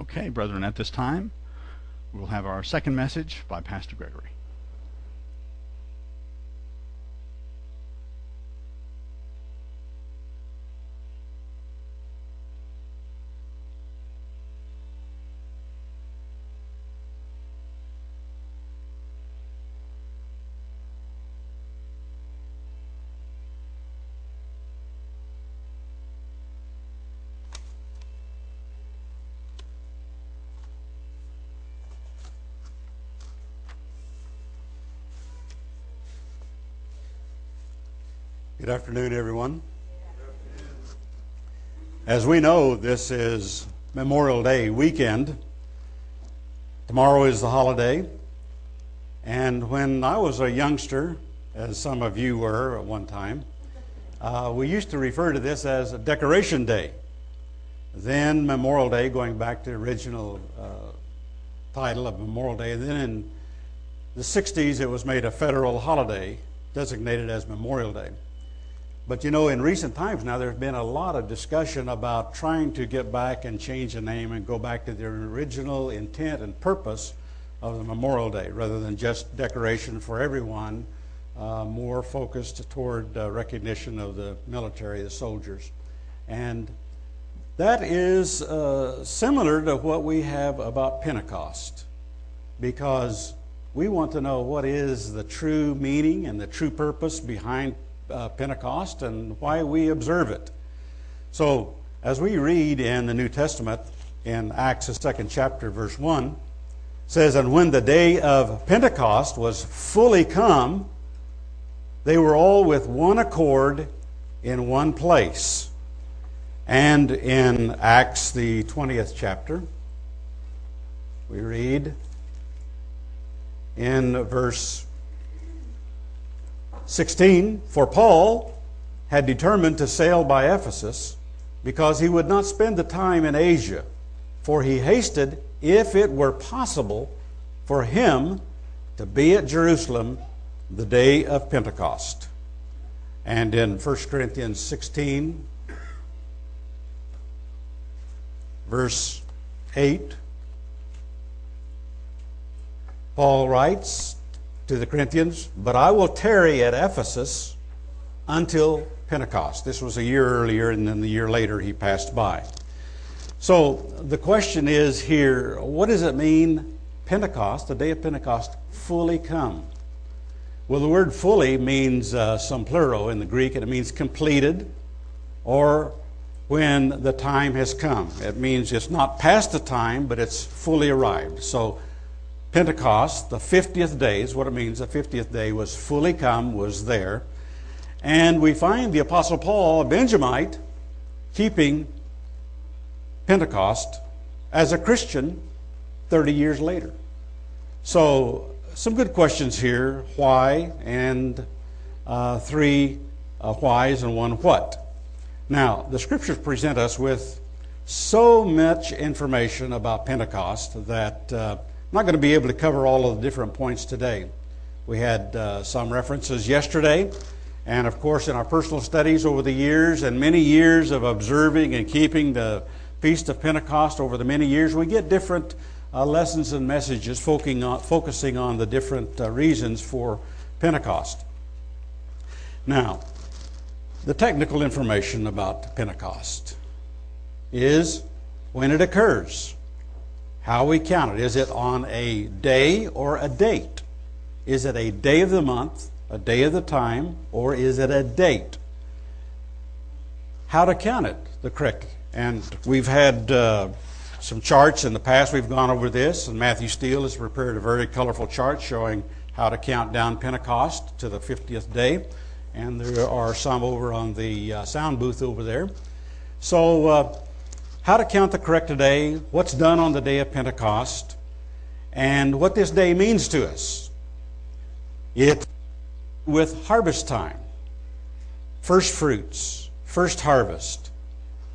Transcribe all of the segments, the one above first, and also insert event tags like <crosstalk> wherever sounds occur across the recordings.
Okay, brethren, at this time, we'll have our second message by Pastor Gregory. Good afternoon, everyone. As we know, this is Memorial Day weekend. Tomorrow is the holiday. And when I was a youngster, as some of you were at one time, uh, we used to refer to this as Decoration Day. Then Memorial Day, going back to the original uh, title of Memorial Day. Then in the 60s, it was made a federal holiday designated as Memorial Day. But you know, in recent times now, there's been a lot of discussion about trying to get back and change the name and go back to the original intent and purpose of the Memorial Day rather than just decoration for everyone, uh, more focused toward uh, recognition of the military, the soldiers. And that is uh, similar to what we have about Pentecost because we want to know what is the true meaning and the true purpose behind uh, Pentecost and why we observe it. So, as we read in the New Testament in Acts, the second chapter, verse 1, says, And when the day of Pentecost was fully come, they were all with one accord in one place. And in Acts, the 20th chapter, we read in verse 16 For Paul had determined to sail by Ephesus because he would not spend the time in Asia, for he hasted, if it were possible, for him to be at Jerusalem the day of Pentecost. And in 1 Corinthians 16, verse 8, Paul writes, to the Corinthians, but I will tarry at Ephesus until Pentecost. This was a year earlier, and then the year later he passed by. So the question is here what does it mean, Pentecost, the day of Pentecost, fully come? Well, the word fully means uh, some plural in the Greek, and it means completed or when the time has come. It means it's not past the time, but it's fully arrived. So Pentecost, the 50th day is what it means. The 50th day was fully come, was there. And we find the Apostle Paul, a Benjamite, keeping Pentecost as a Christian 30 years later. So, some good questions here why, and uh, three uh, whys, and one what. Now, the scriptures present us with so much information about Pentecost that. Uh, not going to be able to cover all of the different points today. We had uh, some references yesterday, and of course, in our personal studies over the years and many years of observing and keeping the Feast of Pentecost over the many years, we get different uh, lessons and messages focusing on, focusing on the different uh, reasons for Pentecost. Now, the technical information about Pentecost is when it occurs. How we count it. Is it on a day or a date? Is it a day of the month, a day of the time, or is it a date? How to count it, the correct. And we've had uh, some charts in the past. We've gone over this, and Matthew Steele has prepared a very colorful chart showing how to count down Pentecost to the 50th day. And there are some over on the uh, sound booth over there. So, uh, how to count the correct day, what's done on the day of Pentecost, and what this day means to us. It with harvest time, first fruits, first harvest.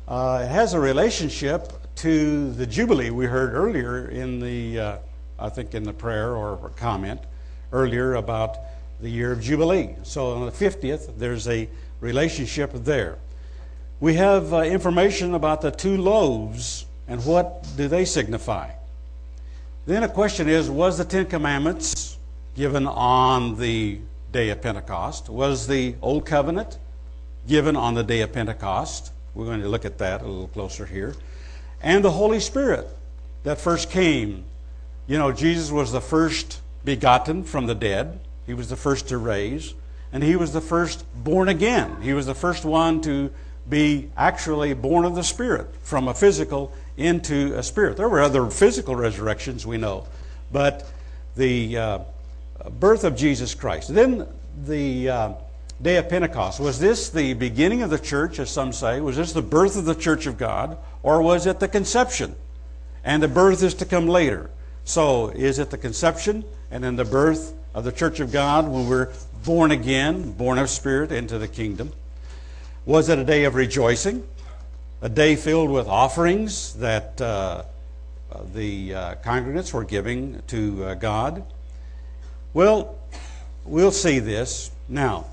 Uh, it has a relationship to the Jubilee we heard earlier in the, uh, I think, in the prayer or comment earlier about the year of Jubilee. So on the 50th, there's a relationship there we have uh, information about the two loaves And what do they signify? Then a question is was the Ten Commandments given on the day of Pentecost? Was the Old Covenant given on the day of Pentecost? We're going to look at that a little closer here. And the Holy Spirit that first came. You know, Jesus was the first begotten from the dead, he was the first to raise, and he was the first born again. He was the first one to be actually born of the Spirit from a physical into a spirit. There were other physical resurrections, we know, but the uh, birth of Jesus Christ. Then the uh, day of Pentecost. Was this the beginning of the church, as some say? Was this the birth of the church of God? Or was it the conception? And the birth is to come later. So, is it the conception and then the birth of the church of God when we're born again, born of spirit into the kingdom? Was it a day of rejoicing? a day filled with offerings that uh, the uh, congregants were giving to uh, God. Well, we'll see this. Now,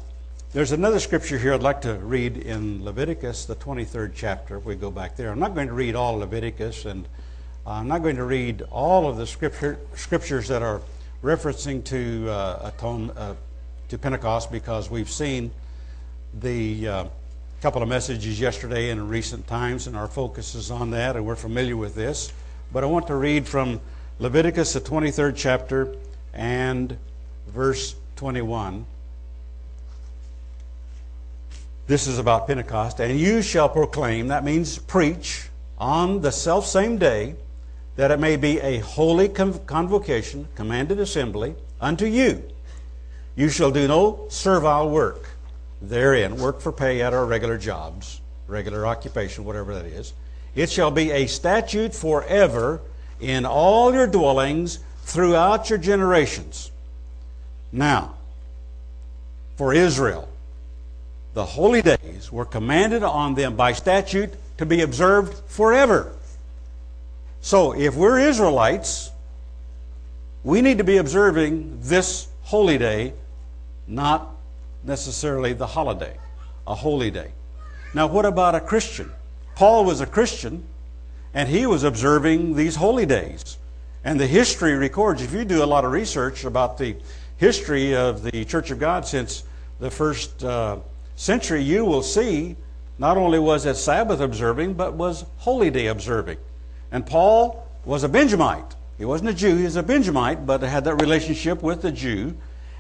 there's another scripture here I'd like to read in Leviticus, the 23rd chapter, if we go back there. I'm not going to read all Leviticus, and I'm not going to read all of the scripture, scriptures that are referencing to, uh, atone, uh, to Pentecost because we've seen the uh, couple of messages yesterday in recent times, and our focus is on that, and we're familiar with this. But I want to read from Leviticus, the 23rd chapter, and verse 21. This is about Pentecost. And you shall proclaim, that means preach, on the self same day, that it may be a holy convocation, commanded assembly, unto you. You shall do no servile work therein, work for pay at our regular jobs, regular occupation, whatever that is. It shall be a statute forever in all your dwellings throughout your generations. Now, for Israel, the holy days were commanded on them by statute to be observed forever. So, if we're Israelites, we need to be observing this holy day, not necessarily the holiday, a holy day. Now, what about a Christian? Paul was a Christian, and he was observing these holy days. And the history records, if you do a lot of research about the history of the Church of God since the first uh, century, you will see not only was it Sabbath observing, but was holy day observing. And Paul was a Benjamite. He wasn't a Jew, he was a Benjamite, but had that relationship with the Jew.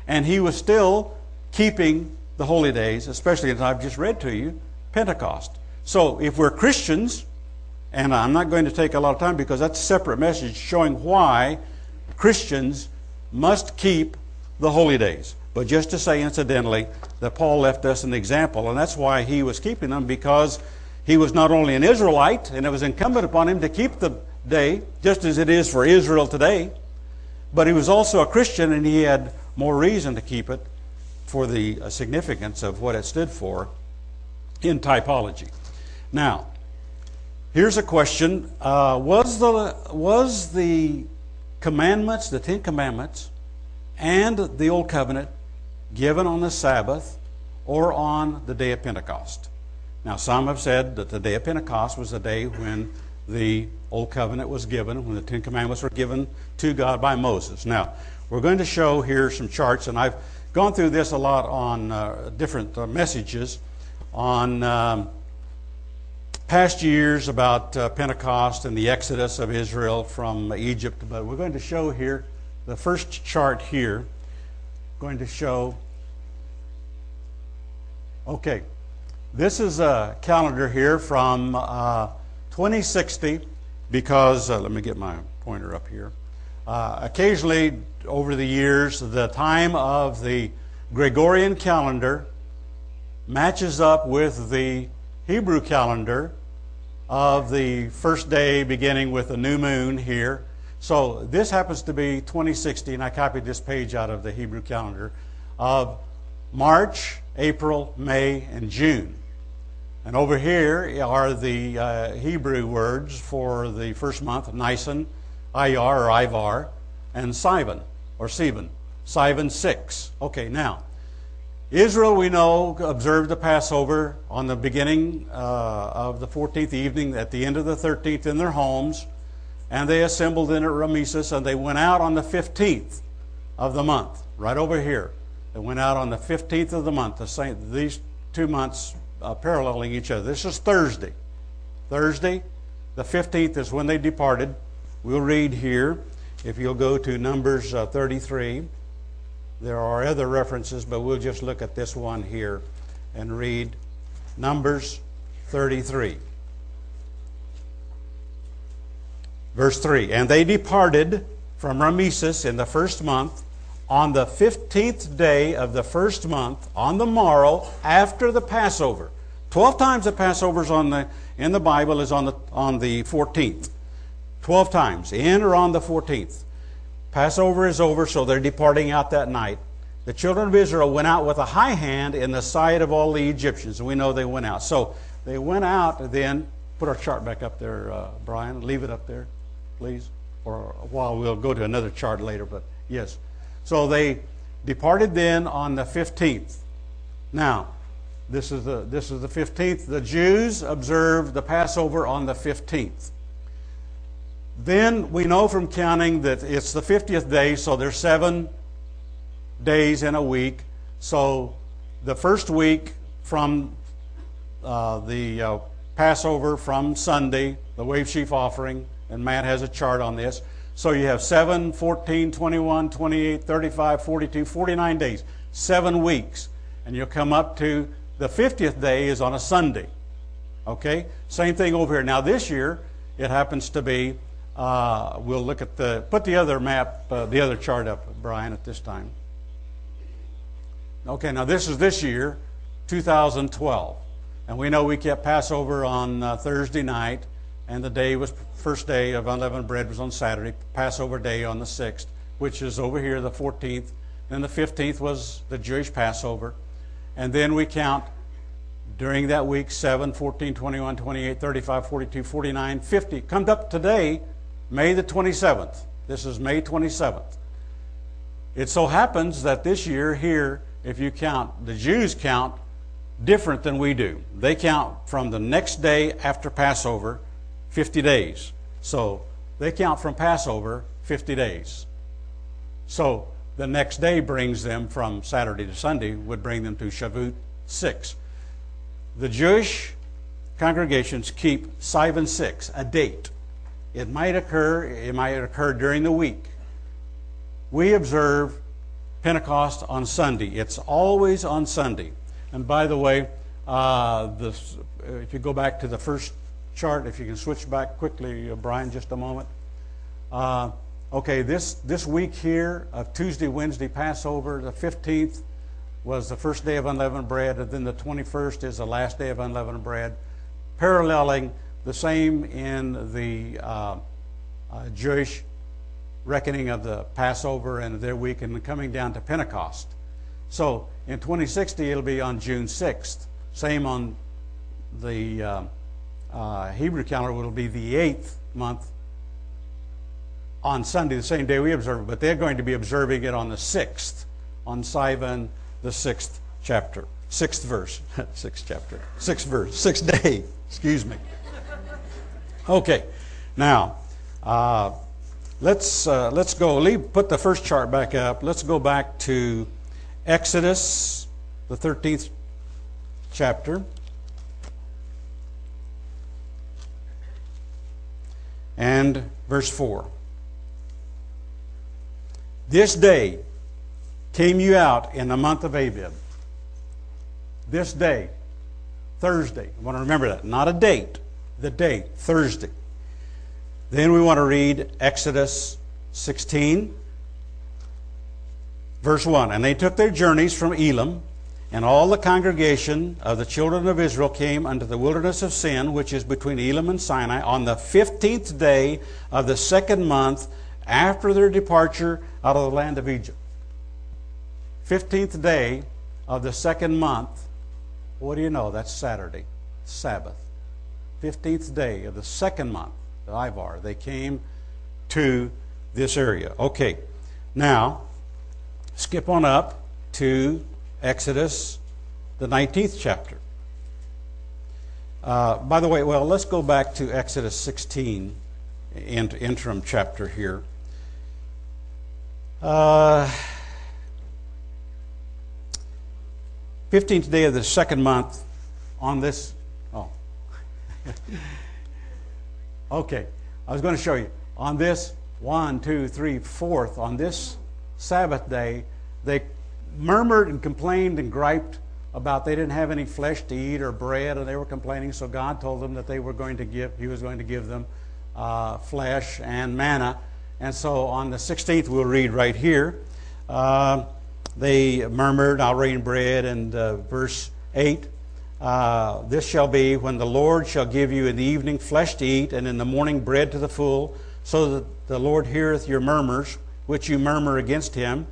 And he was still keeping the holy days, especially as I've just read to you, Pentecost. So if we're Christians, and I'm not going to take a lot of time because that's a separate message showing why Christians must keep the holy days. But just to say, incidentally, that Paul left us an example, and that's why he was keeping them because he was not only an Israelite, and it was incumbent upon him to keep the day, just as it is for Israel today, but he was also a Christian and he had more reason to keep it for the uh, significance of what it stood for in typology. Now, here's a question: uh, Was the was the commandments, the Ten Commandments, and the Old Covenant given on the Sabbath or on the day of Pentecost? Now, some have said that the day of Pentecost was the day when the Old Covenant was given, when the Ten Commandments were given to God by Moses. Now, we're going to show here some charts, and I've gone through this a lot on uh, different uh, messages on um, past years about uh, Pentecost and the exodus of Israel from Egypt. But we're going to show here the first chart here. Going to show. Okay, this is a calendar here from uh, 2060 because uh, let me get my pointer up here. Uh, occasionally, over the years, the time of the Gregorian calendar matches up with the Hebrew calendar of the first day beginning with a new moon here. So this happens to be 2060, and I copied this page out of the Hebrew calendar of March, April, May, and June. And over here are the uh, Hebrew words for the first month Nisan, Iyar or Ivar, and Sivan or Sivan. Sivan 6. Okay, now, Israel, we know, observed the Passover on the beginning uh, of the 14th evening, at the end of the 13th in their homes, and they assembled in at Ramesses, and they went out on the 15th of the month, right over here. They went out on the 15th of the month, the same, these two months uh, paralleling each other. This is Thursday. Thursday, the 15th is when they departed. We'll read here, if you'll go to Numbers uh, 33. There are other references, but we'll just look at this one here and read Numbers 33. Verse 3 And they departed from Ramesses in the first month on the 15th day of the first month, on the morrow after the Passover. Twelve times the Passover's on the, in the Bible is on the, on the 14th. Twelve times, in or on the 14th. Passover is over, so they're departing out that night. The children of Israel went out with a high hand in the sight of all the Egyptians, we know they went out. So they went out then, put our chart back up there, uh, Brian, leave it up there, please. Or while we'll go to another chart later, but yes. So they departed then on the 15th. Now, this is the, this is the 15th. The Jews observed the Passover on the 15th. Then we know from counting that it's the 50th day, so there's seven days in a week. So the first week from uh, the uh, Passover from Sunday, the wave sheaf offering, and Matt has a chart on this. So you have 7, 14, 21, 28, 35, 42, 49 days, seven weeks. And you'll come up to the 50th day is on a Sunday. Okay? Same thing over here. Now, this year, it happens to be, uh, we'll look at the, put the other map, uh, the other chart up, Brian, at this time. Okay, now this is this year, 2012. And we know we kept Passover on uh, Thursday night, and the day was first day of unleavened bread was on Saturday, Passover day on the 6th, which is over here, the 14th. Then the 15th was the Jewish Passover. And then we count during that week 7, 14, 21, 28, 35, 42, 49, 50. Comes up today, May the 27th. This is May 27th. It so happens that this year here, if you count, the Jews count different than we do. They count from the next day after Passover, 50 days. So they count from Passover 50 days. So the next day brings them from Saturday to Sunday, would bring them to Shavuot 6. The Jewish congregations keep Sivan 6, a date. It might occur, it might occur during the week. We observe Pentecost on Sunday. It's always on Sunday. And by the way, uh, this, if you go back to the first chart, if you can switch back quickly, uh, Brian, just a moment. Uh, okay, this, this week here of Tuesday, Wednesday, Passover, the 15th was the first day of unleavened bread, and then the 21st is the last day of unleavened bread, paralleling the same in the uh, uh, Jewish reckoning of the Passover and their week, and coming down to Pentecost. So in 2060, it'll be on June 6th. Same on the uh, uh, Hebrew calendar it'll be the eighth month on Sunday, the same day we observe it, but they're going to be observing it on the sixth, on Sivan, the sixth chapter, sixth verse, <laughs> sixth chapter, sixth verse, sixth day, <laughs> excuse me. Okay, now uh, let's uh, let's go. Leave, put the first chart back up. Let's go back to Exodus, the thirteenth chapter. and verse 4. This day came you out in the month of Abib. This day, Thursday. I want to remember that. Not a date, the day, Thursday. Then we want to read Exodus 16, verse 1. And they took their journeys from Elim, and all the congregation of the children of Israel came unto the wilderness of Sin, which is between Elim and Sinai, on the fifteenth day of the second month after their departure out of the land of Egypt. Fifteenth day of the second month. What do you know? That's Saturday, Sabbath. Fifteenth day of the second month, the Ivar. They came to this area. Okay, now skip on up to Exodus, the 19th chapter. Uh, by the way, well, let's go back to Exodus 16, interim chapter here. Uh, 15th day of the second month on this. <laughs> Okay. I was going to show you. On this one, two, three, fourth, on this Sabbath day, they murmured and complained and griped about they didn't have any flesh to eat or bread, and they were complaining. So God told them that they were going to give, He was going to give them uh, flesh and manna. And so on the 16th, we'll read right here. Uh, they murmured, I'll rain bread, and uh, verse 8. Uh, this shall be when the Lord shall give you in the evening flesh to eat, and in the morning bread to the full, so that the Lord heareth your murmurs, which you murmur against him.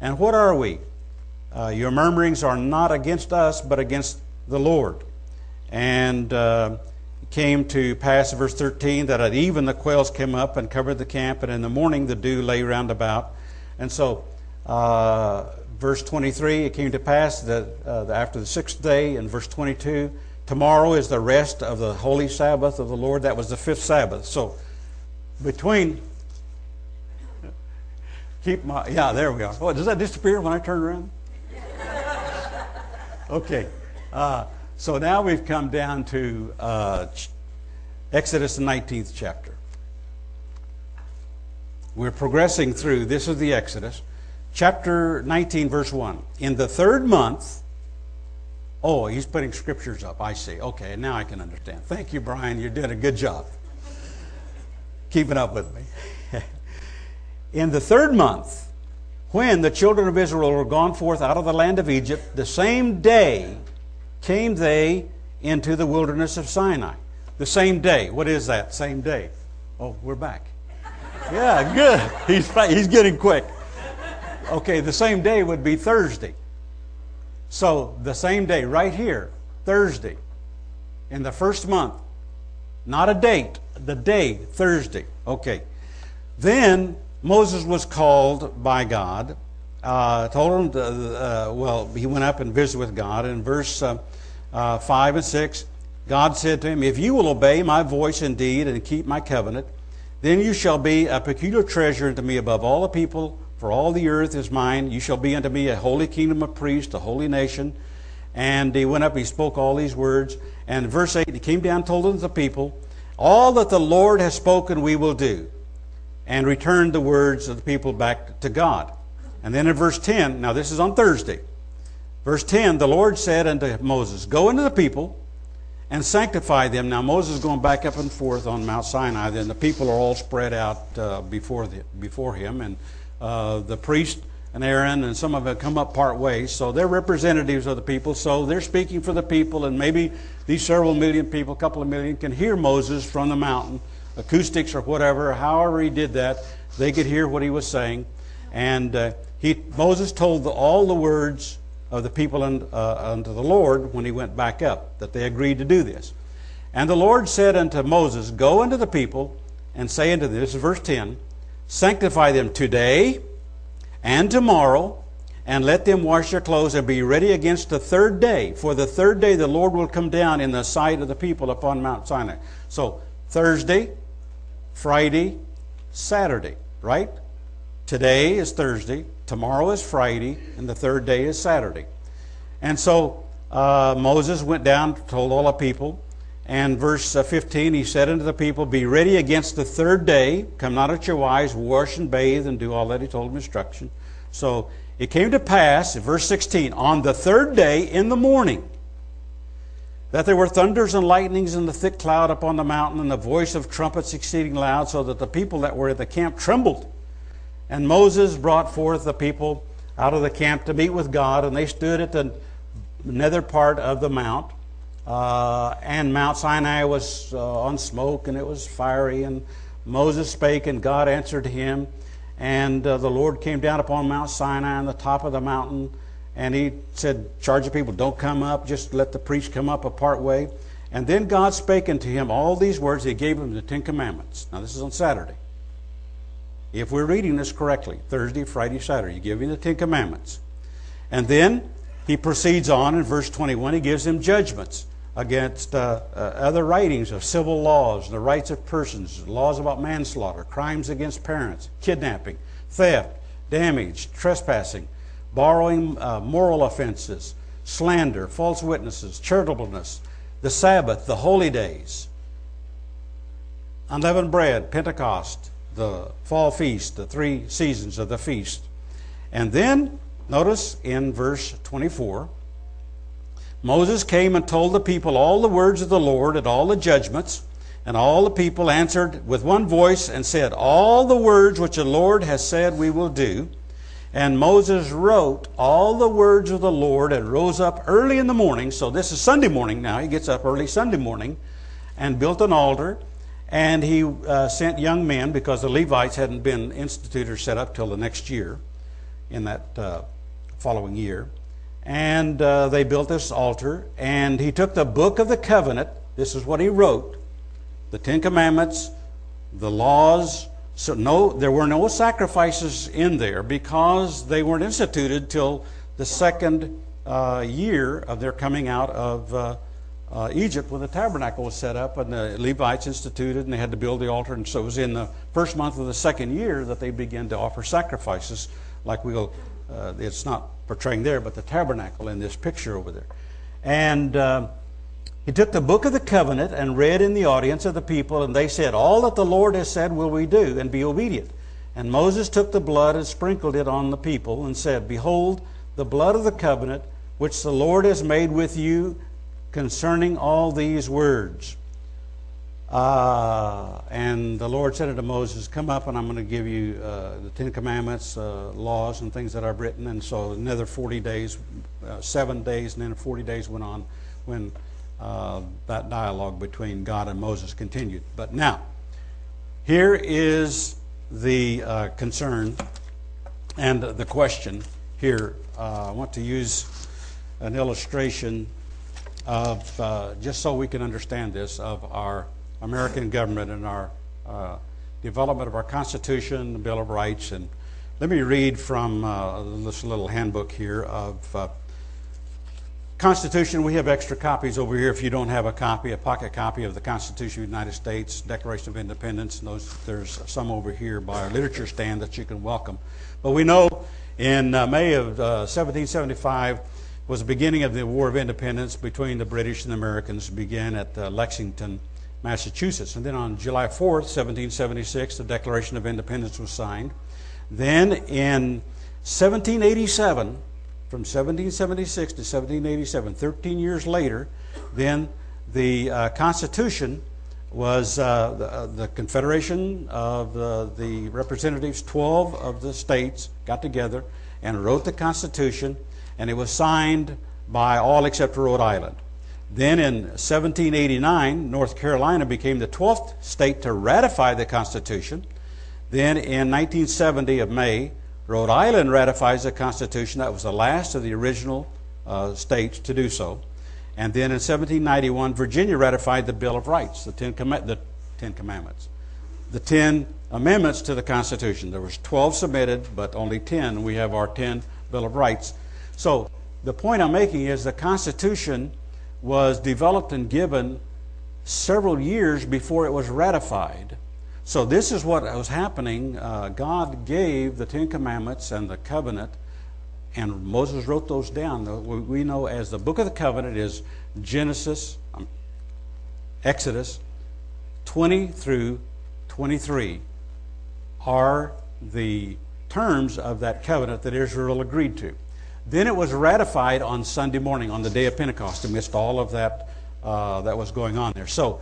And what are we? Uh, your murmurings are not against us, but against the Lord. And uh, came to pass, verse 13, that at even the quails came up and covered the camp, and in the morning the dew lay round about. And so uh, verse 23, it came to pass that uh, after the sixth day, in verse 22, tomorrow is the rest of the holy Sabbath of the Lord. That was the fifth Sabbath. So between, keep my, yeah, there we are. Oh, does that disappear when I turn around? <laughs> okay. Uh, so now we've come down to uh, Exodus, the 19th chapter. We're progressing through, this is the Exodus chapter 19, verse 1. In the third month, oh, he's putting scriptures up. I see. Okay, now I can understand. Thank you, Brian. You're doing a good job keeping up with me. <laughs> In the third month, when the children of Israel were gone forth out of the land of Egypt, the same day came they into the wilderness of Sinai. The same day. What is that? Same day. Oh, we're back. <laughs> Yeah, good. He's, he's getting quick. Okay, the same day would be Thursday. So the same day, right here, Thursday, in the first month, not a date, the day, Thursday. Okay. Then Moses was called by God, uh, told him, to, uh, well, he went up and visited with God. In verse uh, uh 5 and 6, God said to him, If you will obey my voice indeed and keep my covenant, then you shall be a peculiar treasure unto me above all the people for all the earth is mine. You shall be unto me a holy kingdom of priests, a holy nation. And he went up, he spoke all these words. And verse 8, he came down, told them the people, All that the Lord has spoken, we will do. And returned the words of the people back to God. And then in verse 10, now this is on Thursday. Verse 10, the Lord said unto Moses, Go into the people and sanctify them. Now Moses is going back up and forth on Mount Sinai. Then the people are all spread out uh, before, the, before him. And uh, the priest and Aaron, and some of them come up part ways. So they're representatives of the people. So they're speaking for the people, and maybe these several million people, a couple of million, can hear Moses from the mountain, acoustics or whatever. However he did that, they could hear what he was saying. And uh, he, Moses told the, all the words of the people uh, unto the Lord when he went back up, that they agreed to do this. And the Lord said unto Moses, Go unto the people and say unto them, this is verse 10, Sanctify them today and tomorrow, and let them wash their clothes and be ready against the third day. For the third day the Lord will come down in the sight of the people upon Mount Sinai. So, Thursday, Friday, Saturday, right? Today is Thursday, tomorrow is Friday, and the third day is Saturday. And so uh, Moses went down, told all the people, and verse uh, 15, he said unto the people, Be ready against the third day. Come not at your wives, wash and bathe, and do all that he told them instruction. So it came to pass, in verse 16, on the third day in the morning, that there were thunders and lightnings and the thick cloud upon the mountain, and the voice of trumpets exceeding loud, so that the people that were at the camp trembled. And Moses brought forth the people out of the camp to meet with God, and they stood at the nether part of the mount. Uh, and Mount Sinai was uh, on smoke and it was fiery. And Moses spake, and God answered him. And uh, the Lord came down upon Mount Sinai on the top of the mountain. And he said, Charge the people, don't come up, just let the priest come up a part way. And then God spake unto him all these words. He gave him the Ten Commandments. Now, this is on Saturday. If we're reading this correctly, Thursday, Friday, Saturday, you give him the Ten Commandments. And then he proceeds on in verse 21. He gives him judgments against uh, uh, other writings of civil laws, the rights of persons, laws about manslaughter, crimes against parents, kidnapping, theft, damage, trespassing, borrowing uh, moral offenses, slander, false witnesses, charitableness, the Sabbath, the holy days, unleavened bread, Pentecost, the fall feast, the three seasons of the feast. And then, notice in verse 24, Moses came and told the people all the words of the Lord and all the judgments. And all the people answered with one voice and said, All the words which the Lord has said we will do. And Moses wrote all the words of the Lord and rose up early in the morning. So this is Sunday morning now. He gets up early Sunday morning and built an altar. And he uh, sent young men because the Levites hadn't been instituted or set up till the next year, in that uh, following year. And uh, they built this altar. And he took the book of the covenant. This is what he wrote the Ten Commandments, the laws, so no, there were no sacrifices in there because they weren't instituted till the second uh, year of their coming out of uh, uh, Egypt when the tabernacle was set up and the Levites instituted and they had to build the altar. And so it was in the first month of the second year that they began to offer sacrifices, like we'll. Uh, it's not portraying there, but the tabernacle in this picture over there. And uh, he took the book of the covenant and read in the audience of the people, and they said, All that the Lord has said will we do, and be obedient. And Moses took the blood and sprinkled it on the people, and said, Behold, the blood of the covenant which the Lord has made with you concerning all these words. Uh, and the Lord said unto Moses, Come up, and I'm going to give you uh, the Ten Commandments, uh, laws, and things that I've written. And so another 40 days, uh, seven days, and then 40 days went on when uh, that dialogue between God and Moses continued. But now, here is the uh, concern and the question here. I want to use an illustration of, just so we can understand this, of our American government and our uh, development of our Constitution, the Bill of Rights. And let me read from uh, this little handbook here of Constitution, we have extra copies over here if you don't have a copy, a pocket copy of the Constitution of the United States, Declaration of Independence. And those, there's some over here by our literature stand that you can welcome. But we know in uh, May of uh, 1775 was the beginning of the War of Independence between the British and the Americans, began at uh, Lexington, Massachusetts. And then on July 4th, 1776, the Declaration of Independence was signed. Then in 1787, from 1776 to 1787, 13 years later, then the uh, Constitution was uh, the, uh, the, Confederation of uh, the representatives, 12 of the states got together and wrote the Constitution, and it was signed by all except Rhode Island. Then in 1789, North Carolina became the 12th state to ratify the Constitution. Then in 1970 of May, Rhode Island ratifies the Constitution. That was the last of the original uh, states to do so. And then in 1791, Virginia ratified the Bill of Rights, the Ten, Com- the Ten Commandments, the Ten Amendments to the Constitution. There was 12 submitted, but only 10. We have our 10 Bill of Rights. So the point I'm making is the Constitution was developed and given several years before it was ratified. So, this is what was happening. Uh, God gave the Ten Commandments and the covenant, and Moses wrote those down. We know as the book of the covenant is Genesis, um, Exodus 20 through 23 are the terms of that covenant that Israel agreed to. Then it was ratified on Sunday morning, on the day of Pentecost, amidst all of that uh, that was going on there. So,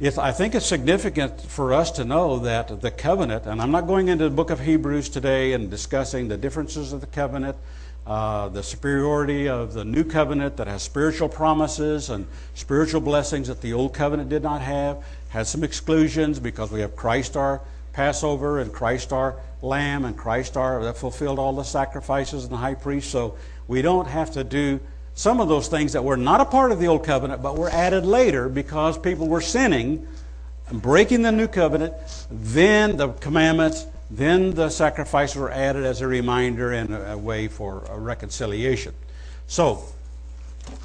if, I think it's significant for us to know that the covenant, and I'm not going into the book of Hebrews today and discussing the differences of the covenant, uh, the superiority of the new covenant that has spiritual promises and spiritual blessings that the old covenant did not have, has some exclusions because we have Christ our Passover and Christ our Lamb and Christ our that fulfilled all the sacrifices and the high priest. So we don't have to do some of those things that were not a part of the old covenant but were added later because people were sinning and breaking the new covenant, then the commandments, then the sacrifices were added as a reminder and a, way for a reconciliation. So,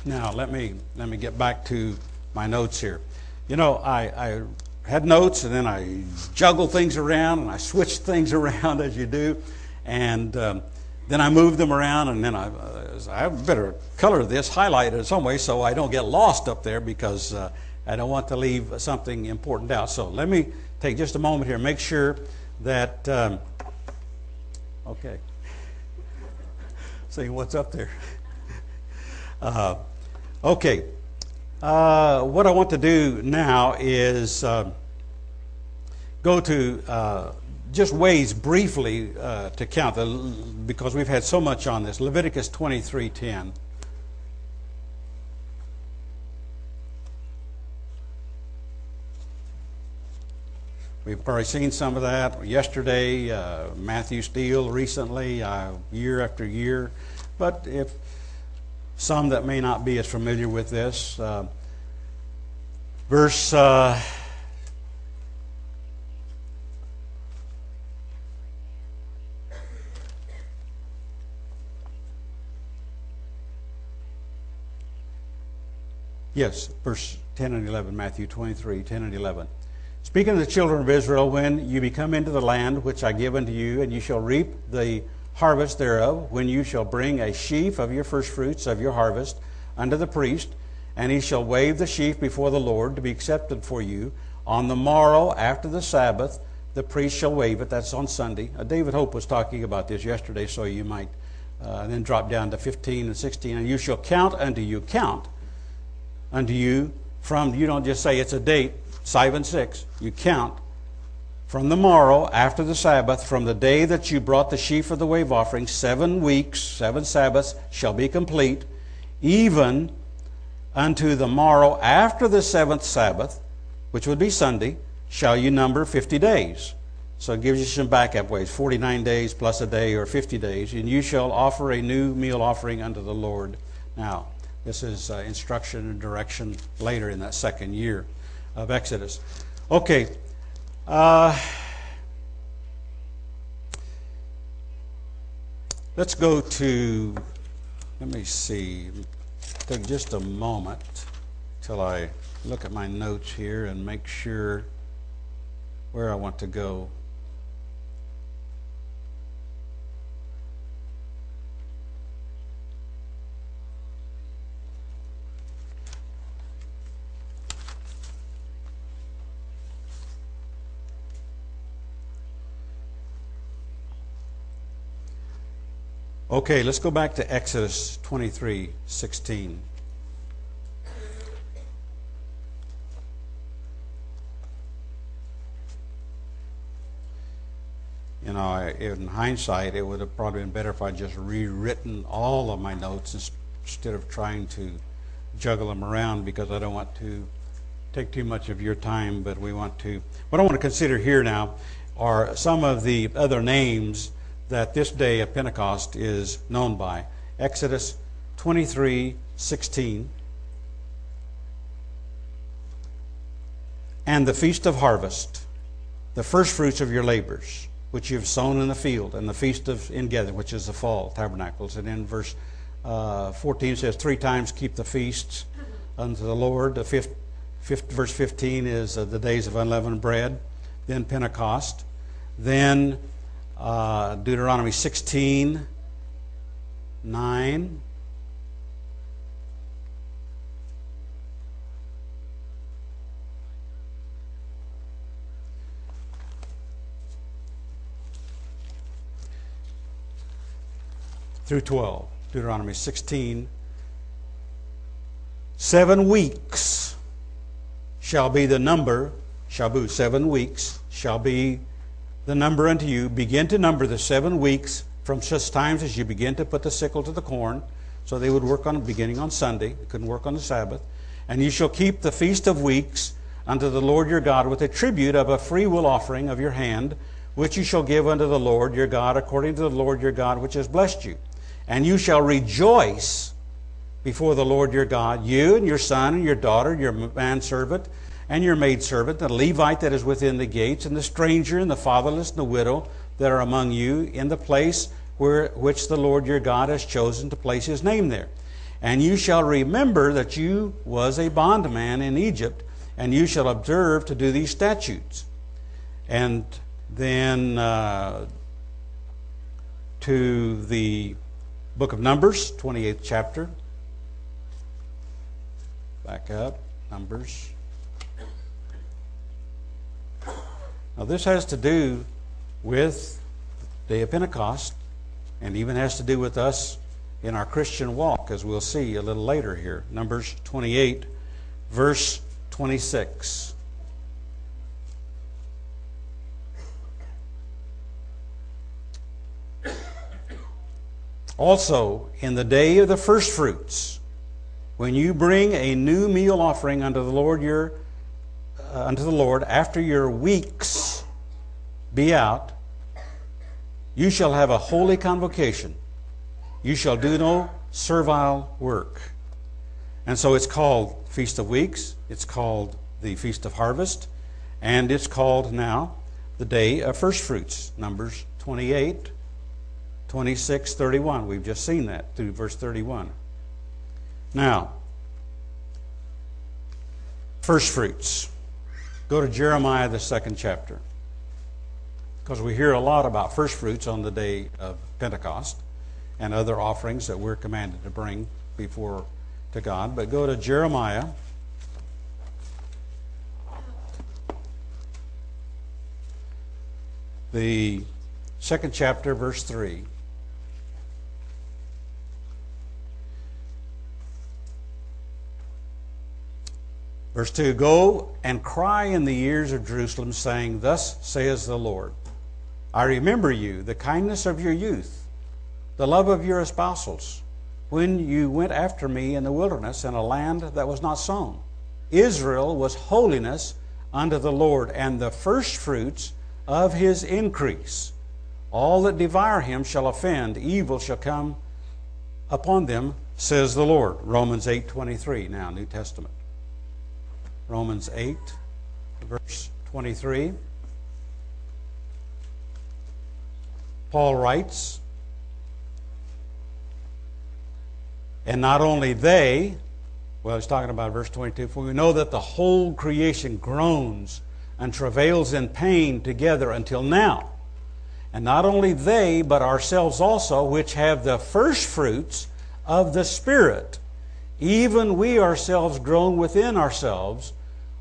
now let me let me get back to my notes here. You know, I, I had notes and then I juggled things around and I switched things <laughs> around as you do, and um, then I moved them around and then I uh, I better color this, highlight it in some way so I don't get lost up there because uh, I don't want to leave something important out. So let me take just a moment here, make sure that um, okay. <laughs> See what's up there. Uh, okay. Uh, what I want to do now is uh, go to uh, just ways briefly uh, to count, the, because we've had so much on this. Leviticus 23:10. We've already seen some of that yesterday. Uh, Matthew Steele recently, year after year. But if some that may not be as familiar with this, uh, verse. Uh, Yes, verse 10 and 11, Matthew 23, 10 and 11. Speaking of the children of Israel, when you become into the land which I give unto you, and you shall reap the harvest thereof, when you shall bring a sheaf of your firstfruits of your harvest unto the priest, and he shall wave the sheaf before the Lord to be accepted for you. On the morrow after the Sabbath, the priest shall wave it. That's on Sunday. Uh, David Hope was talking about this yesterday, so you might uh, then drop down to 15 and 16. And you shall count unto you, count unto you from, you don't just say it's a date, 5 and 6. You count from the morrow after the Sabbath, from the day that you brought the sheaf of the wave offering, seven weeks, seven Sabbaths shall be complete, even unto the morrow after the seventh Sabbath, which would be Sunday, shall you number 50 days. So it gives you some backup ways 49 days plus a day or 50 days, and you shall offer a new meal offering unto the Lord. Now, this is uh, instruction and direction later in that second year of Exodus. Okay. Uh, let's go to, let me see, take just a moment till I look at my notes here and make sure where I want to go. Okay, let's go back to Exodus 23 16. You know, in hindsight, it would have probably been better if I just rewritten all of my notes instead of trying to juggle them around because I don't want to take too much of your time, but we want to. What I want to consider here now are some of the other names that this day of Pentecost is known by. Exodus 23 16. And the feast of harvest, the first fruits of your labors, which you've sown in the field, and the feast of ingathering, which is the fall tabernacles. And in verse uh, 14 says, Three times keep the feasts unto the Lord. The fifth, fifth, verse 15 is uh, the days of unleavened bread. Then Pentecost. Then uh, Deuteronomy 16, 9. Through 12. Deuteronomy 16. Seven weeks shall be the number, shall be seven weeks, shall be the number unto you. Begin to number the seven weeks from such times as you begin to put the sickle to the corn. So they would work on beginning on Sunday. They couldn't work on the Sabbath. And you shall keep the feast of weeks unto the Lord your God with a tribute of a free will offering of your hand, which you shall give unto the Lord your God according to the Lord your God which has blessed you. And you shall rejoice before the Lord your God, you and your son and your daughter, your manservant, and your maidservant, the Levite that is within the gates, and the stranger, and the fatherless, and the widow that are among you, in the place where, which the Lord your God has chosen to place his name there. And you shall remember that you was a bondman in Egypt, and you shall observe to do these statutes. And then uh, to the book of Numbers, 28th chapter. Back up, Numbers. Now, this has to do with the day of Pentecost and even has to do with us in our Christian walk, as we'll see a little later here. Numbers 28, verse 26. Also, in the day of the firstfruits, when you bring a new meal offering unto the Lord your uh, unto the Lord after your weeks be out, you shall have a holy convocation. You shall do no servile work. And so it's called Feast of Weeks, it's called the Feast of Harvest, and it's called now the Day of First Fruits, Numbers 28, 26, 31. We've just seen that through verse 31. Now, first fruits. Go to Jeremiah, the second chapter. Because we hear a lot about first fruits on the day of Pentecost and other offerings that we're commanded to bring before to God. But go to Jeremiah. The second chapter, verse 3. Verse 2 Go and cry in the ears of Jerusalem, saying, Thus says the Lord I remember you, the kindness of your youth, the love of your espousals, when you went after me in the wilderness in a land that was not sown. Israel was holiness unto the Lord, and the firstfruits of his increase. All that devour him shall offend, evil shall come upon them, says the Lord. Romans 8:23 now, New Testament. Romans 8, verse 23. Paul writes, and not only they, well, he's talking about verse 22, for we know that the whole creation groans and travails in pain together until now. And not only they, but ourselves also, which have the first fruits of the Spirit even we ourselves groan within ourselves,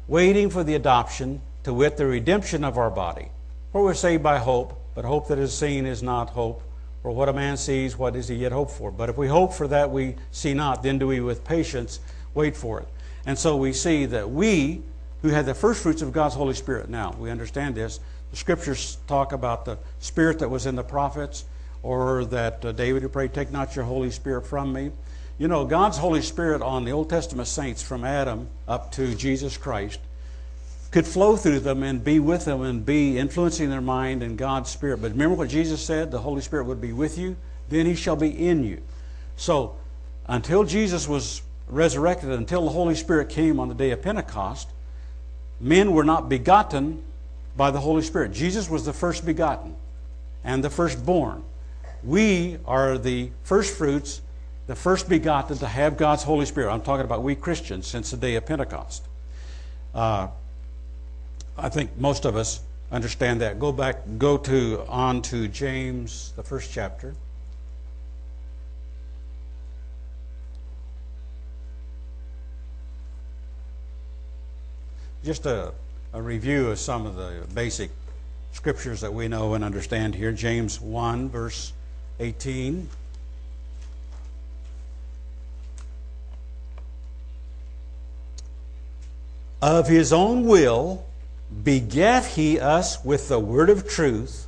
waiting for the adoption, to wit, the redemption of our body. For we're saved by hope, but hope that is seen is not hope. For what a man sees, what does he yet hope for? But if we hope for that we see not, then do we with patience wait for it. And so we see that we, who had the first fruits of God's Holy Spirit, now we understand this. The scriptures talk about the spirit that was in the prophets, or that uh, David who prayed, Take not your Holy Spirit from me. You know, God's Holy Spirit on the Old Testament saints from Adam up to Jesus Christ could flow through them and be with them and be influencing their mind and God's Spirit. But remember what Jesus said? The Holy Spirit would be with you, then He shall be in you. So, until Jesus was resurrected, until the Holy Spirit came on the day of Pentecost, men were not begotten by the Holy Spirit. Jesus was the first begotten and the firstborn. We are the first fruits the first begotten to have God's Holy Spirit. I'm talking about we Christians since the day of Pentecost. Uh, I think most of us understand that. Go back, go to on to James, the first chapter. Just a, a review of some of the basic scriptures that we know and understand here. James 1, verse 18. Of his own will begat he us with the word of truth,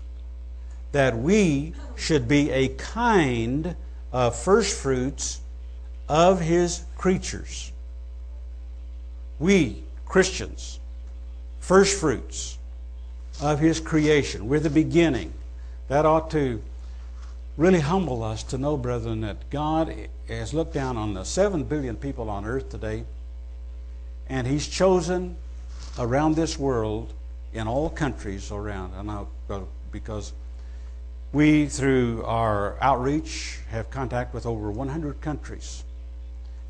that we should be a kind of firstfruits of his creatures. We, Christians, firstfruits of his creation. We're the beginning. That ought to really humble us to know, brethren, that God has looked down on the seven billion people on earth today and he's chosen around this world in all countries around. And I, because we, through our outreach, have contact with over 100 countries.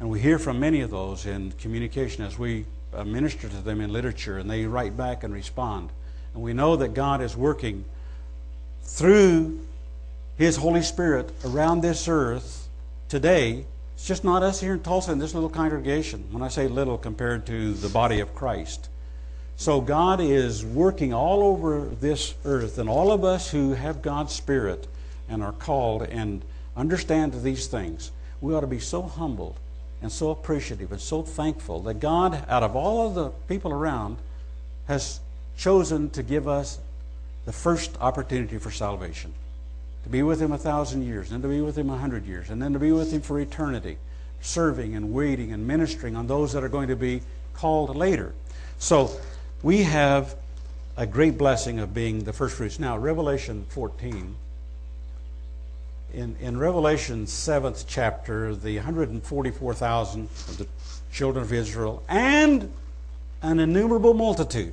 And we hear from many of those in communication as we uh, minister to them in literature, and they write back and respond. And we know that God is working through His Holy Spirit around this earth today. It's just not us here in Tulsa in this little congregation. When I say little compared to the body of Christ. So God is working all over this earth, and all of us who have God's Spirit and are called and understand these things, we ought to be so humbled and so appreciative and so thankful that God, out of all of the people around, has chosen to give us the first opportunity for salvation. To be with Him a thousand years, and to be with Him a hundred years, and then to be with Him for eternity, serving and waiting and ministering on those that are going to be called later. So we have a great blessing of being the first fruits. Now, Revelation 14 in, in Revelation 7th chapter, the 144,000 of the children of Israel and an innumerable multitude,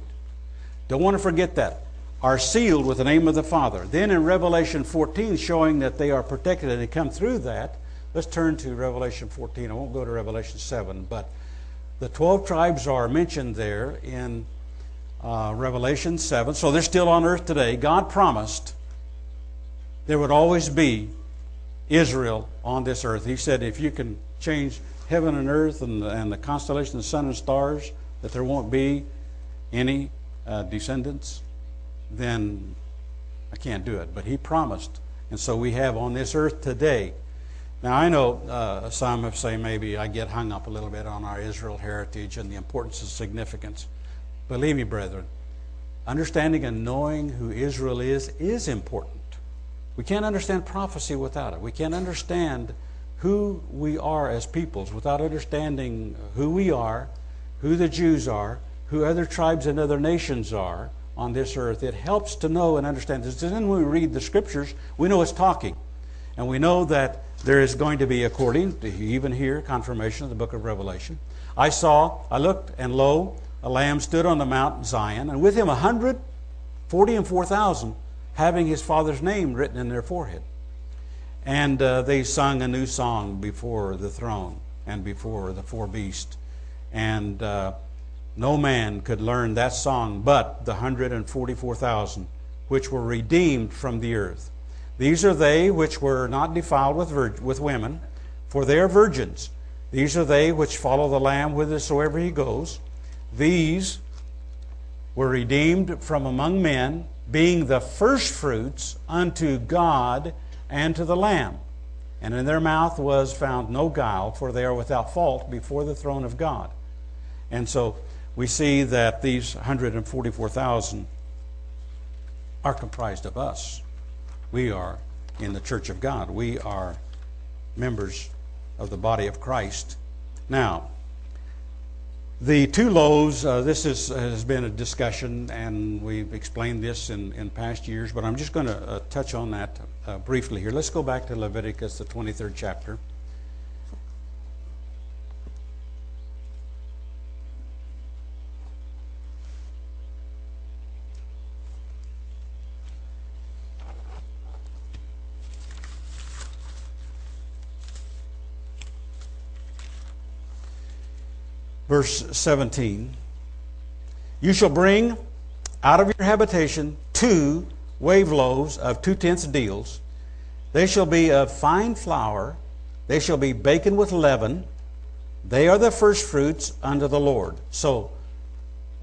don't want to forget that, are sealed with the name of the Father. Then in Revelation 14, showing that they are protected and they come through that, let's turn to Revelation 14. I won't go to Revelation 7, but the 12 tribes are mentioned there in uh, Revelation 7. So they're still on earth today. God promised there would always be Israel on this earth. He said, if you can change heaven and earth and, and the constellation, the sun and stars, that there won't be any uh, descendants, then I can't do it. But he promised. And so we have on this earth today. Now, I know uh, some have say maybe I get hung up a little bit on our Israel heritage and the importance and significance. Believe me, brethren, understanding and knowing who Israel is is important. We can't understand prophecy without it. We can't understand who we are as peoples without understanding who we are, who the Jews are, who other tribes and other nations are on this earth. It helps to know and understand this. And then when we read the scriptures, we know it's talking. And we know that there is going to be, according to even here, confirmation of the book of Revelation. I saw, I looked, and lo, a lamb stood on the Mount Zion, and with him a hundred forty and four thousand having his father's name written in their forehead. And uh, they sung a new song before the throne and before the four beasts. And uh, no man could learn that song but the 144,000 which were redeemed from the earth. These are they which were not defiled with, vir- with women, for they are virgins. These are they which follow the Lamb whithersoever he goes. These were redeemed from among men being the firstfruits unto God and to the Lamb. And in their mouth was found no guile, for they are without fault before the throne of God. And so we see that these 144,000 are comprised of us. We are in the church of God. We are members of the body of Christ. Now, the two loaves, uh, this is, has been a discussion, and we've explained this in, in past years, but I'm just going to uh, touch on that uh, briefly here. Let's go back to Leviticus, the 23rd chapter. Verse 17 You shall bring out of your habitation two wave loaves of two tenths deals. They shall be of fine flour, they shall be baken with leaven. They are the first fruits unto the Lord. So,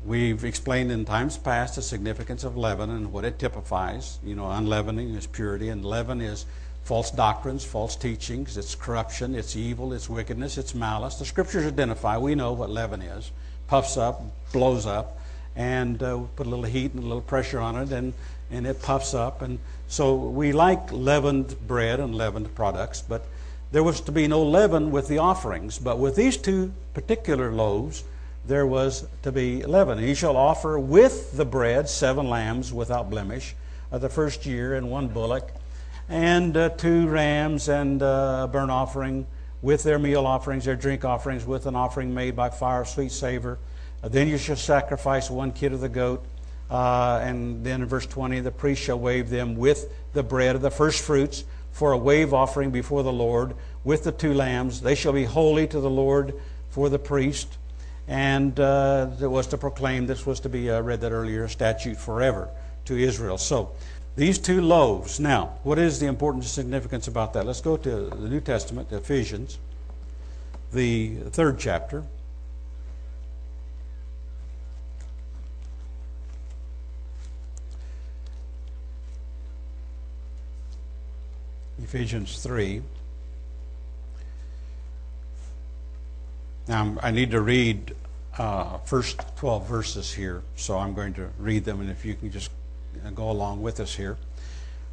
we've explained in times past the significance of leaven and what it typifies. You know, unleavening is purity, and leaven is false doctrines, false teachings, it's corruption, it's evil, it's wickedness, it's malice. The scriptures identify, we know what leaven is. Puffs up, blows up, and uh, put a little heat and a little pressure on it, and, and it puffs up. And so we like leavened bread and leavened products, but there was to be no leaven with the offerings. But with these two particular loaves, there was to be leaven. He shall offer with the bread seven lambs without blemish of the first year, and one bullock and uh, two rams and uh, a burnt offering with their meal offerings, their drink offerings, with an offering made by fire sweet savor. Uh, then you shall sacrifice one kid of the goat. Uh, and then in verse 20, the priest shall wave them with the bread of the first fruits for a wave offering before the Lord with the two lambs. They shall be holy to the Lord for the priest. And uh, it was to proclaim, this was to be, uh, read that earlier, a statute forever to Israel. So, these two loaves. Now, what is the important significance about that? Let's go to the New Testament, Ephesians, the third chapter. Ephesians 3. Now, I need to read uh, first 12 verses here, so I'm going to read them, and if you can just go along with us here.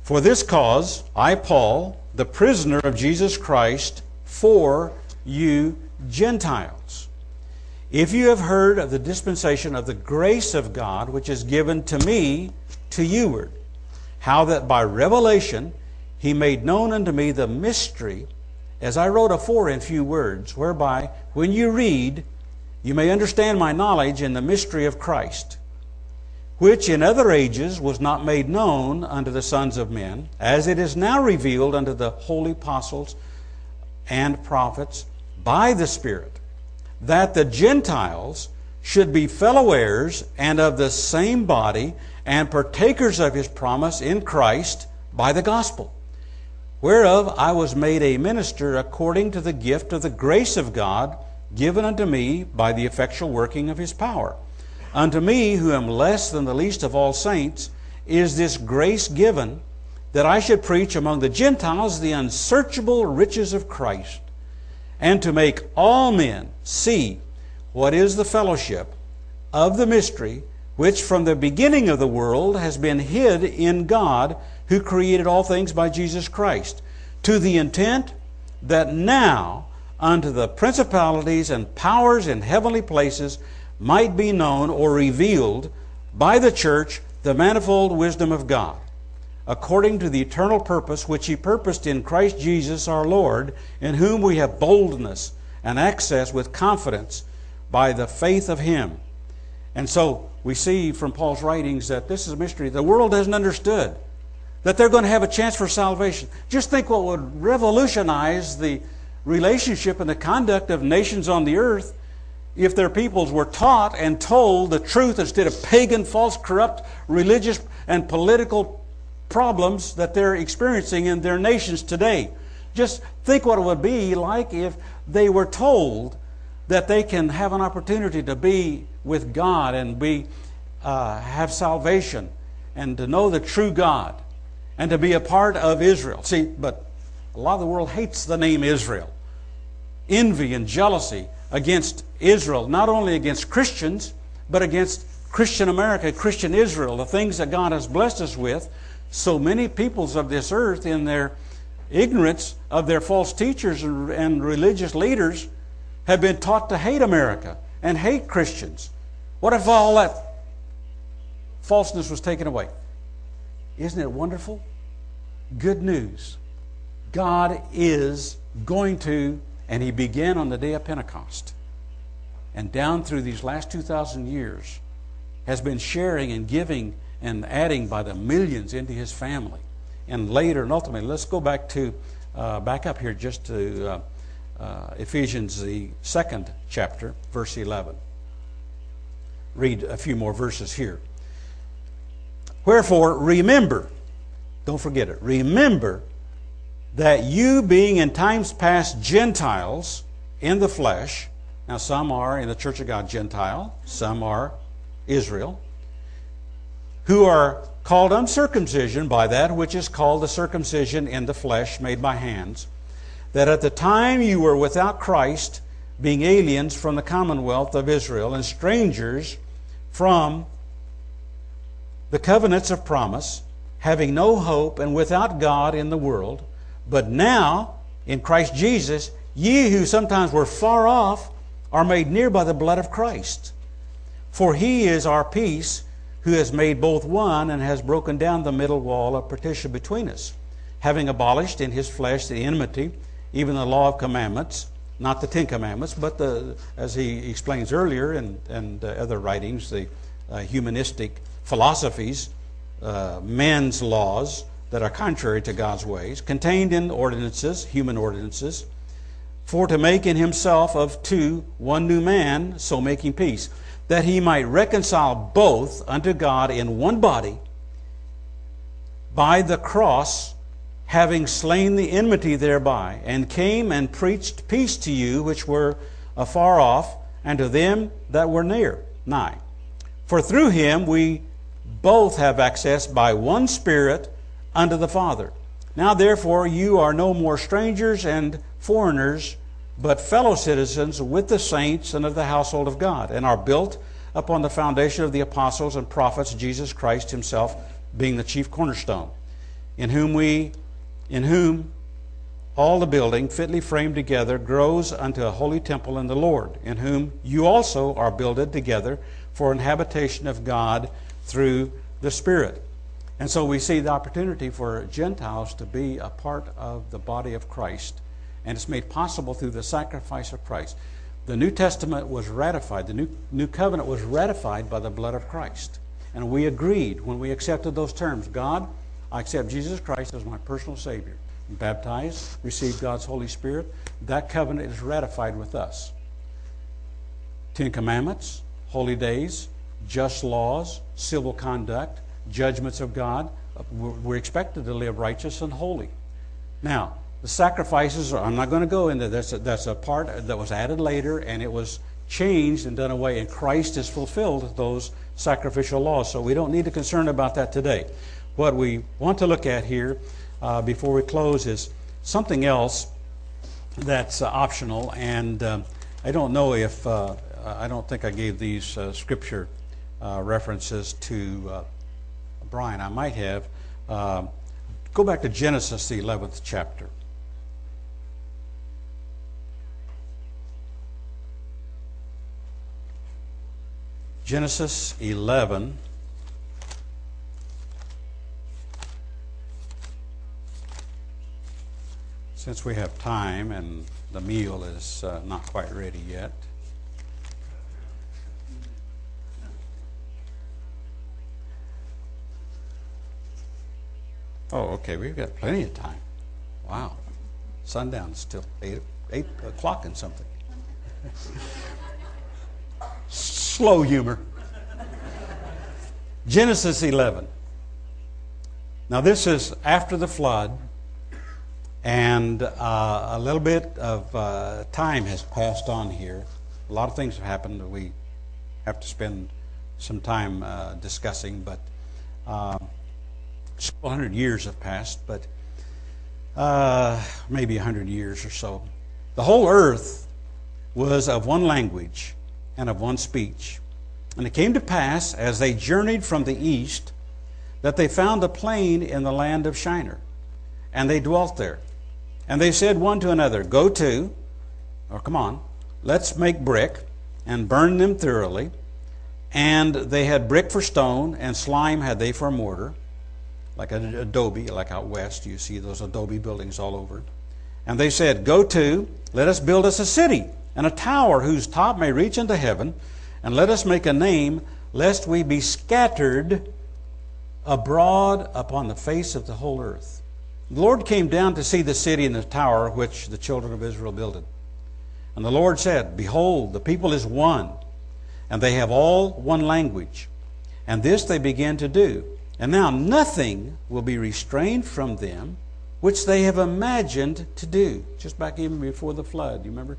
For this cause, I, Paul, the prisoner of Jesus Christ, for you Gentiles. If you have heard of the dispensation of the grace of God, which is given to me to youward, how that by revelation he made known unto me the mystery, as I wrote afore in few words, whereby, when you read, you may understand my knowledge in the mystery of Christ, which in other ages was not made known unto the sons of men, as it is now revealed unto the holy apostles and prophets by the Spirit, that the Gentiles should be fellow heirs and of the same body and partakers of his promise in Christ by the gospel whereof I was made a minister according to the gift of the grace of God given unto me by the effectual working of his power. Unto me, who am less than the least of all saints, is this grace given that I should preach among the Gentiles the unsearchable riches of Christ, and to make all men see what is the fellowship of the mystery which from the beginning of the world has been hid in God who created all things by Jesus Christ, to the intent that now unto the principalities and powers in heavenly places might be known or revealed by the church the manifold wisdom of God, according to the eternal purpose which He purposed in Christ Jesus our Lord, in whom we have boldness and access with confidence by the faith of Him. And so we see from Paul's writings that this is a mystery the world hasn't understood that they're going to have a chance for salvation. Just think what would revolutionize the relationship and the conduct of nations on the earth if their peoples were taught and told the truth instead of pagan, false, corrupt, religious, and political problems that they're experiencing in their nations today. Just think what it would be like if they were told that they can have an opportunity to be with God and be uh, have salvation and to know the true God and to be a part of Israel. See, but a lot of the world hates the name Israel. Envy and jealousy against Israel, not only against Christians, but against Christian America, Christian Israel, the things that God has blessed us with. So many peoples of this earth, in their ignorance of their false teachers and religious leaders, have been taught to hate America and hate Christians. What if all that falseness was taken away? Isn't it wonderful? Good news. God is going to, and He began on the day of Pentecost, and down through these last 2,000 years, has been sharing and giving and adding by the millions into His family. And later and ultimately, let's go back to, uh, back up here just to uh, uh, Ephesians, the second chapter, verse 11. Read a few more verses here. Wherefore, remember, don't forget it, remember that you, being in times past Gentiles in the flesh, now some are in the Church of God Gentile, some are Israel, who are called uncircumcision by that which is called the circumcision in the flesh made by hands, that at the time you were without Christ, being aliens from the commonwealth of Israel and strangers from the covenants of promise, having no hope and without God in the world. But now, in Christ Jesus, ye who sometimes were far off are made near by the blood of Christ. For he is our peace, who has made both one and has broken down the middle wall of partition between us, having abolished in his flesh the enmity, even the law of commandments, not the Ten Commandments, but the, as he explains earlier in, in uh, other writings, the uh, humanistic philosophies, uh, men's laws that are contrary to God's ways, contained in ordinances, human ordinances, for to make in himself of two one new man, so making peace, that he might reconcile both unto God in one body by the cross, having slain the enmity thereby, and came and preached peace to you which were afar off, and to them that were near, nigh. For through him we both have access by one Spirit unto the Father. Now, therefore, you are no more strangers and foreigners, but fellow citizens with the saints and of the household of God, and are built upon the foundation of the apostles and prophets, Jesus Christ himself being the chief cornerstone, in whom we, in whom all the building, fitly framed together, grows unto a holy temple in the Lord, in whom you also are builded together for an habitation of God through the Spirit. And so we see the opportunity for Gentiles to be a part of the body of Christ. And it's made possible through the sacrifice of Christ. The New Testament was ratified, the New, New Covenant was ratified by the blood of Christ. And we agreed when we accepted those terms God, I accept Jesus Christ as my personal Savior. Baptized, received God's Holy Spirit. That covenant is ratified with us. Ten Commandments, holy days, just laws, civil conduct, judgments of God. We're expected to live righteous and holy. Now, the sacrifices, are, I'm not going to go into this, that's a part that was added later and it was changed and done away, and Christ has fulfilled those sacrificial laws. So we don't need to concern about that today. What we want to look at here uh, before we close is something else that's uh, optional, and uh, I don't know if, uh, I don't think I gave these uh, scripture uh, references to Brian. I might have. Uh, go back to Genesis, the 11th chapter. Genesis 11. Since we have time and the meal is uh, not quite ready yet. Oh, okay. We've got plenty of time. Wow. Sundown is still 8, 8 o'clock and something. Slow humor. Genesis 11. Now, this is after the flood, and uh, a little bit of uh, time has passed on here. A lot of things have happened that we have to spend some time uh, discussing, but. Hundred years have passed, but uh, maybe a hundred years or so. The whole earth was of one language and of one speech. And it came to pass, as they journeyed from the east, that they found a plain in the land of Shinar, and they dwelt there. And they said one to another, Go to, or come on, let's make brick and burn them thoroughly. And they had brick for stone, and slime had they for mortar like an adobe, like out west, you see those adobe buildings all over. And they said, Go to, let us build us a city and a tower whose top may reach into heaven, and let us make a name, lest we be scattered abroad upon the face of the whole earth. The Lord came down to see the city and the tower which the children of Israel builded. And the Lord said, Behold, the people is one, and they have all one language. And this they began to do. And now nothing will be restrained from them which they have imagined to do. Just back even before the flood, you remember?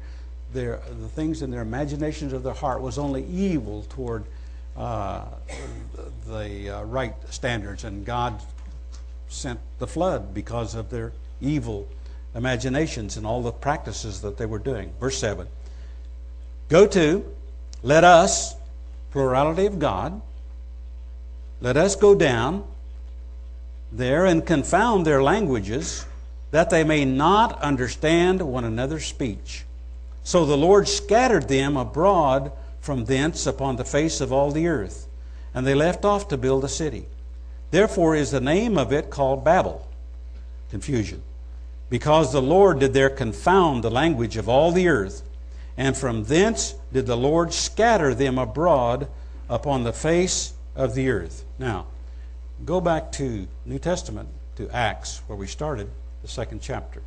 Their, the things in their imaginations of their heart was only evil toward uh, the uh, right standards, and God sent the flood because of their evil imaginations and all the practices that they were doing. Verse 7 Go to, let us, plurality of God, let us go down there and confound their languages, that they may not understand one another's speech. So the Lord scattered them abroad from thence upon the face of all the earth, and they left off to build a city. Therefore is the name of it called Babel, confusion, because the Lord did there confound the language of all the earth, and from thence did the Lord scatter them abroad upon the face of the earth. Now, go back to New Testament to Acts, where we started the second chapter.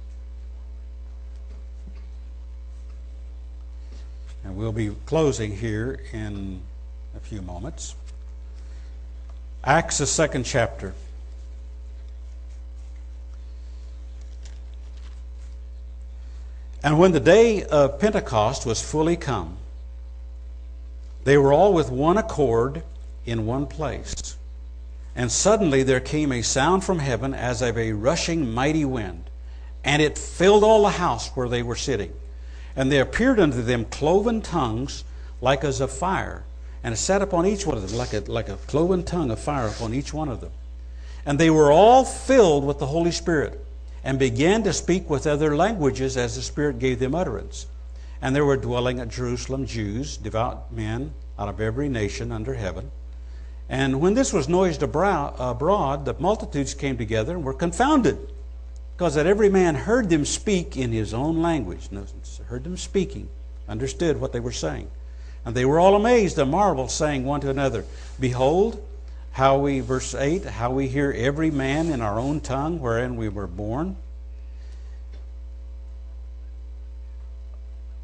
And we'll be closing here in a few moments. Acts, the second chapter. And when the day of Pentecost was fully come, they were all with one accord in one place. And suddenly there came a sound from heaven as of a rushing mighty wind, and it filled all the house where they were sitting. And there appeared unto them cloven tongues like as of fire, and it sat upon each one of them like a, like a cloven tongue of fire upon each one of them. And they were all filled with the Holy Spirit, and began to speak with other languages as the Spirit gave them utterance. And there were dwelling at Jerusalem Jews, devout men out of every nation under heaven. And when this was noised abroad, the multitudes came together and were confounded, because that every man heard them speak in his own language. Heard them speaking, understood what they were saying. And they were all amazed and marveled, saying one to another, Behold, how we, verse 8, how we hear every man in our own tongue wherein we were born.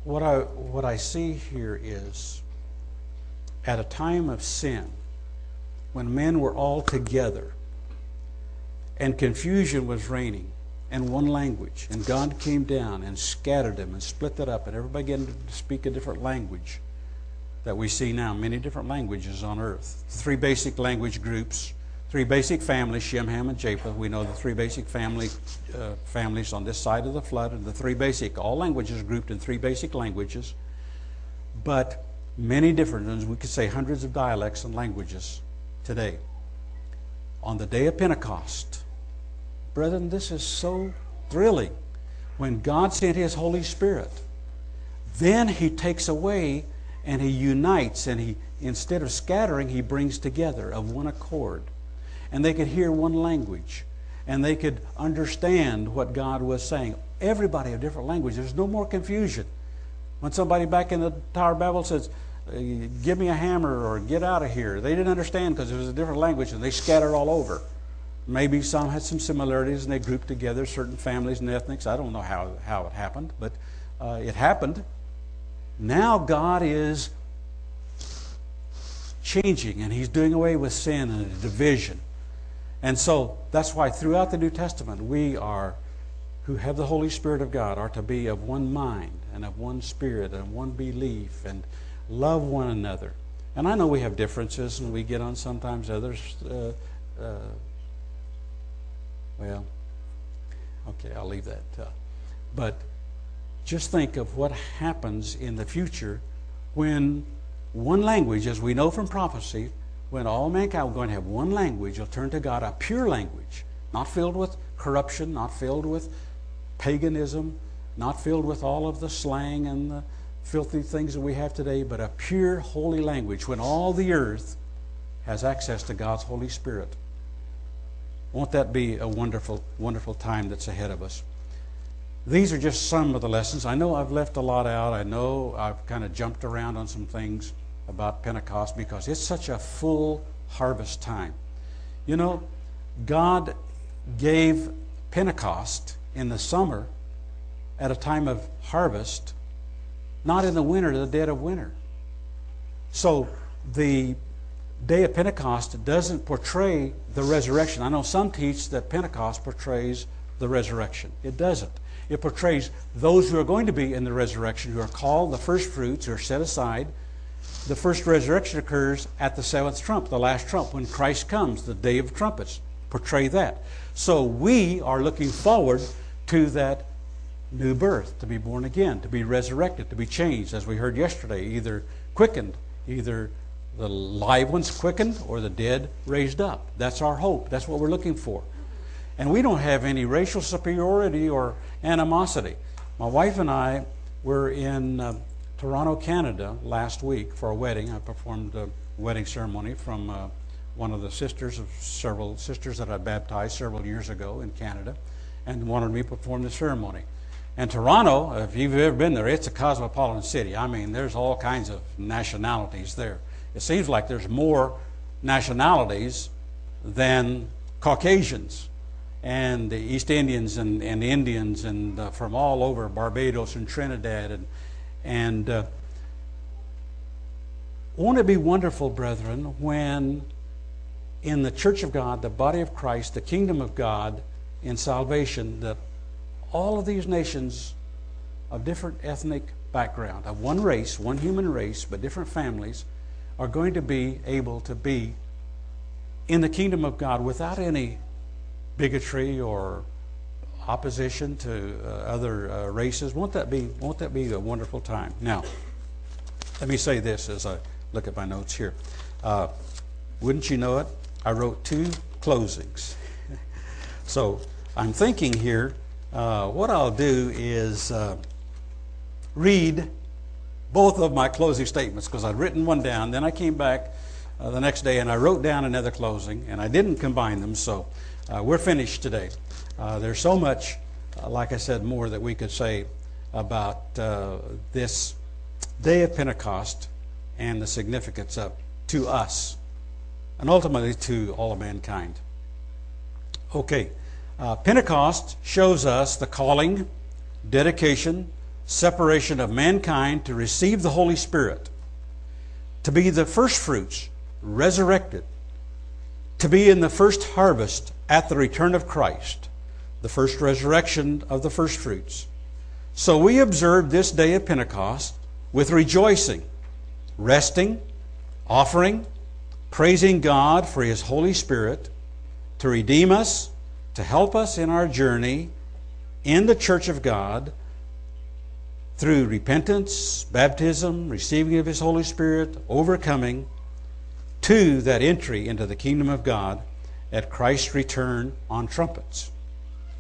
What I, what I see here is at a time of sin, when men were all together and confusion was reigning and one language, and God came down and scattered them and split it up, and everybody began to speak a different language that we see now, many different languages on earth. Three basic language groups, three basic families, Shem, Ham, and Japheth. We know the three basic family uh, families on this side of the flood, and the three basic, all languages grouped in three basic languages, but many different ones. We could say hundreds of dialects and languages today. On the day of Pentecost, brethren, this is so thrilling. When God sent His Holy Spirit, then He takes away and he unites and he instead of scattering he brings together of one accord and they could hear one language and they could understand what god was saying everybody a different language there's no more confusion when somebody back in the tower of babel says give me a hammer or get out of here. They didn't understand because it was a different language and they scattered all over. Maybe some had some similarities and they grouped together certain families and ethnics. I don't know how, how it happened but uh, it happened. Now God is changing and He's doing away with sin and division. And so that's why throughout the New Testament, we are, who have the Holy Spirit of God, are to be of one mind and of one spirit and one belief and love one another. And I know we have differences and we get on sometimes others. Uh, uh, well, okay, I'll leave that. Uh, but just think of what happens in the future when one language, as we know from prophecy, when all mankind are going to have one language, will turn to God, a pure language, not filled with corruption, not filled with paganism, not filled with all of the slang and the filthy things that we have today, but a pure, holy language when all the earth has access to God's Holy Spirit. Won't that be a wonderful, wonderful time that's ahead of us? These are just some of the lessons. I know I've left a lot out. I know I've kind of jumped around on some things about Pentecost because it's such a full harvest time. You know, God gave Pentecost in the summer at a time of harvest, not in the winter, the dead of winter. So the day of Pentecost doesn't portray the resurrection. I know some teach that Pentecost portrays the resurrection. It doesn't. It portrays those who are going to be in the resurrection, who are called the first fruits, who are set aside. The first resurrection occurs at the seventh trump, the last trump, when Christ comes, the day of trumpets. Portray that. So we are looking forward to that new birth, to be born again, to be resurrected, to be changed, as we heard yesterday, either quickened, either the live ones quickened or the dead raised up. That's our hope. That's what we're looking for. And we don't have any racial superiority or animosity. My wife and I were in uh, Toronto, Canada last week for a wedding. I performed a wedding ceremony from uh, one of the sisters of several sisters that I baptized several years ago in Canada and wanted me to perform the ceremony. And Toronto, if you've ever been there, it's a cosmopolitan city. I mean, there's all kinds of nationalities there. It seems like there's more nationalities than Caucasians and the East Indians and, and Indians and uh, from all over Barbados and Trinidad and and uh, won't it be wonderful, brethren, when in the Church of God, the body of Christ, the kingdom of God, in salvation, that all of these nations of different ethnic background, of one race, one human race, but different families, are going to be able to be in the kingdom of God without any bigotry or opposition to uh, other uh, races. Won't that be won't that be a wonderful time? Now, let me say this as I look at my notes here. Uh, wouldn't you know it? I wrote two closings. <laughs> so I'm thinking here. Uh, what I'll do is uh, read both of my closing statements because I'd written one down. Then I came back uh, the next day and I wrote down another closing, and I didn't combine them. So uh, we're finished today. Uh, there's so much, like I said, more that we could say about this day of Pentecost and the significance of to us and ultimately to all of mankind. Okay, uh, Pentecost shows us the calling, dedication, separation of mankind to receive the Holy Spirit, to be the first fruits, resurrected, to be in the first harvest at the return of Christ, the first resurrection of the first fruits. So we observe this day of Pentecost with rejoicing, resting, offering, praising God for His Holy Spirit to redeem us, to help us in our journey in the church of God through repentance, baptism, receiving of His Holy Spirit, overcoming, to that entry into the kingdom of God at Christ's return on trumpets.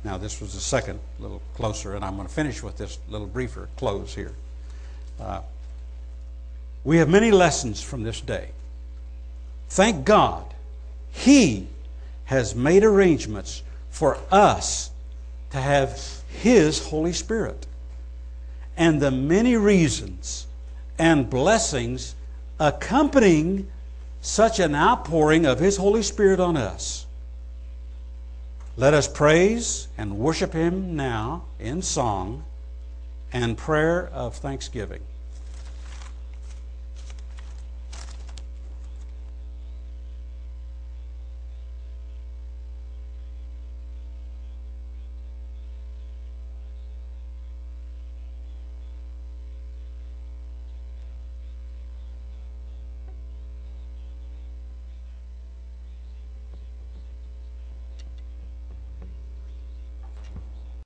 Now, this was the second, little closer, and I'm going to finish with this little briefer close here. Uh, we have many lessons from this day. Thank God, He has made arrangements for us to have His Holy Spirit. And the many reasons and blessings accompanying such an outpouring of His Holy Spirit on us. Let us praise and worship Him now in song and prayer of thanksgiving.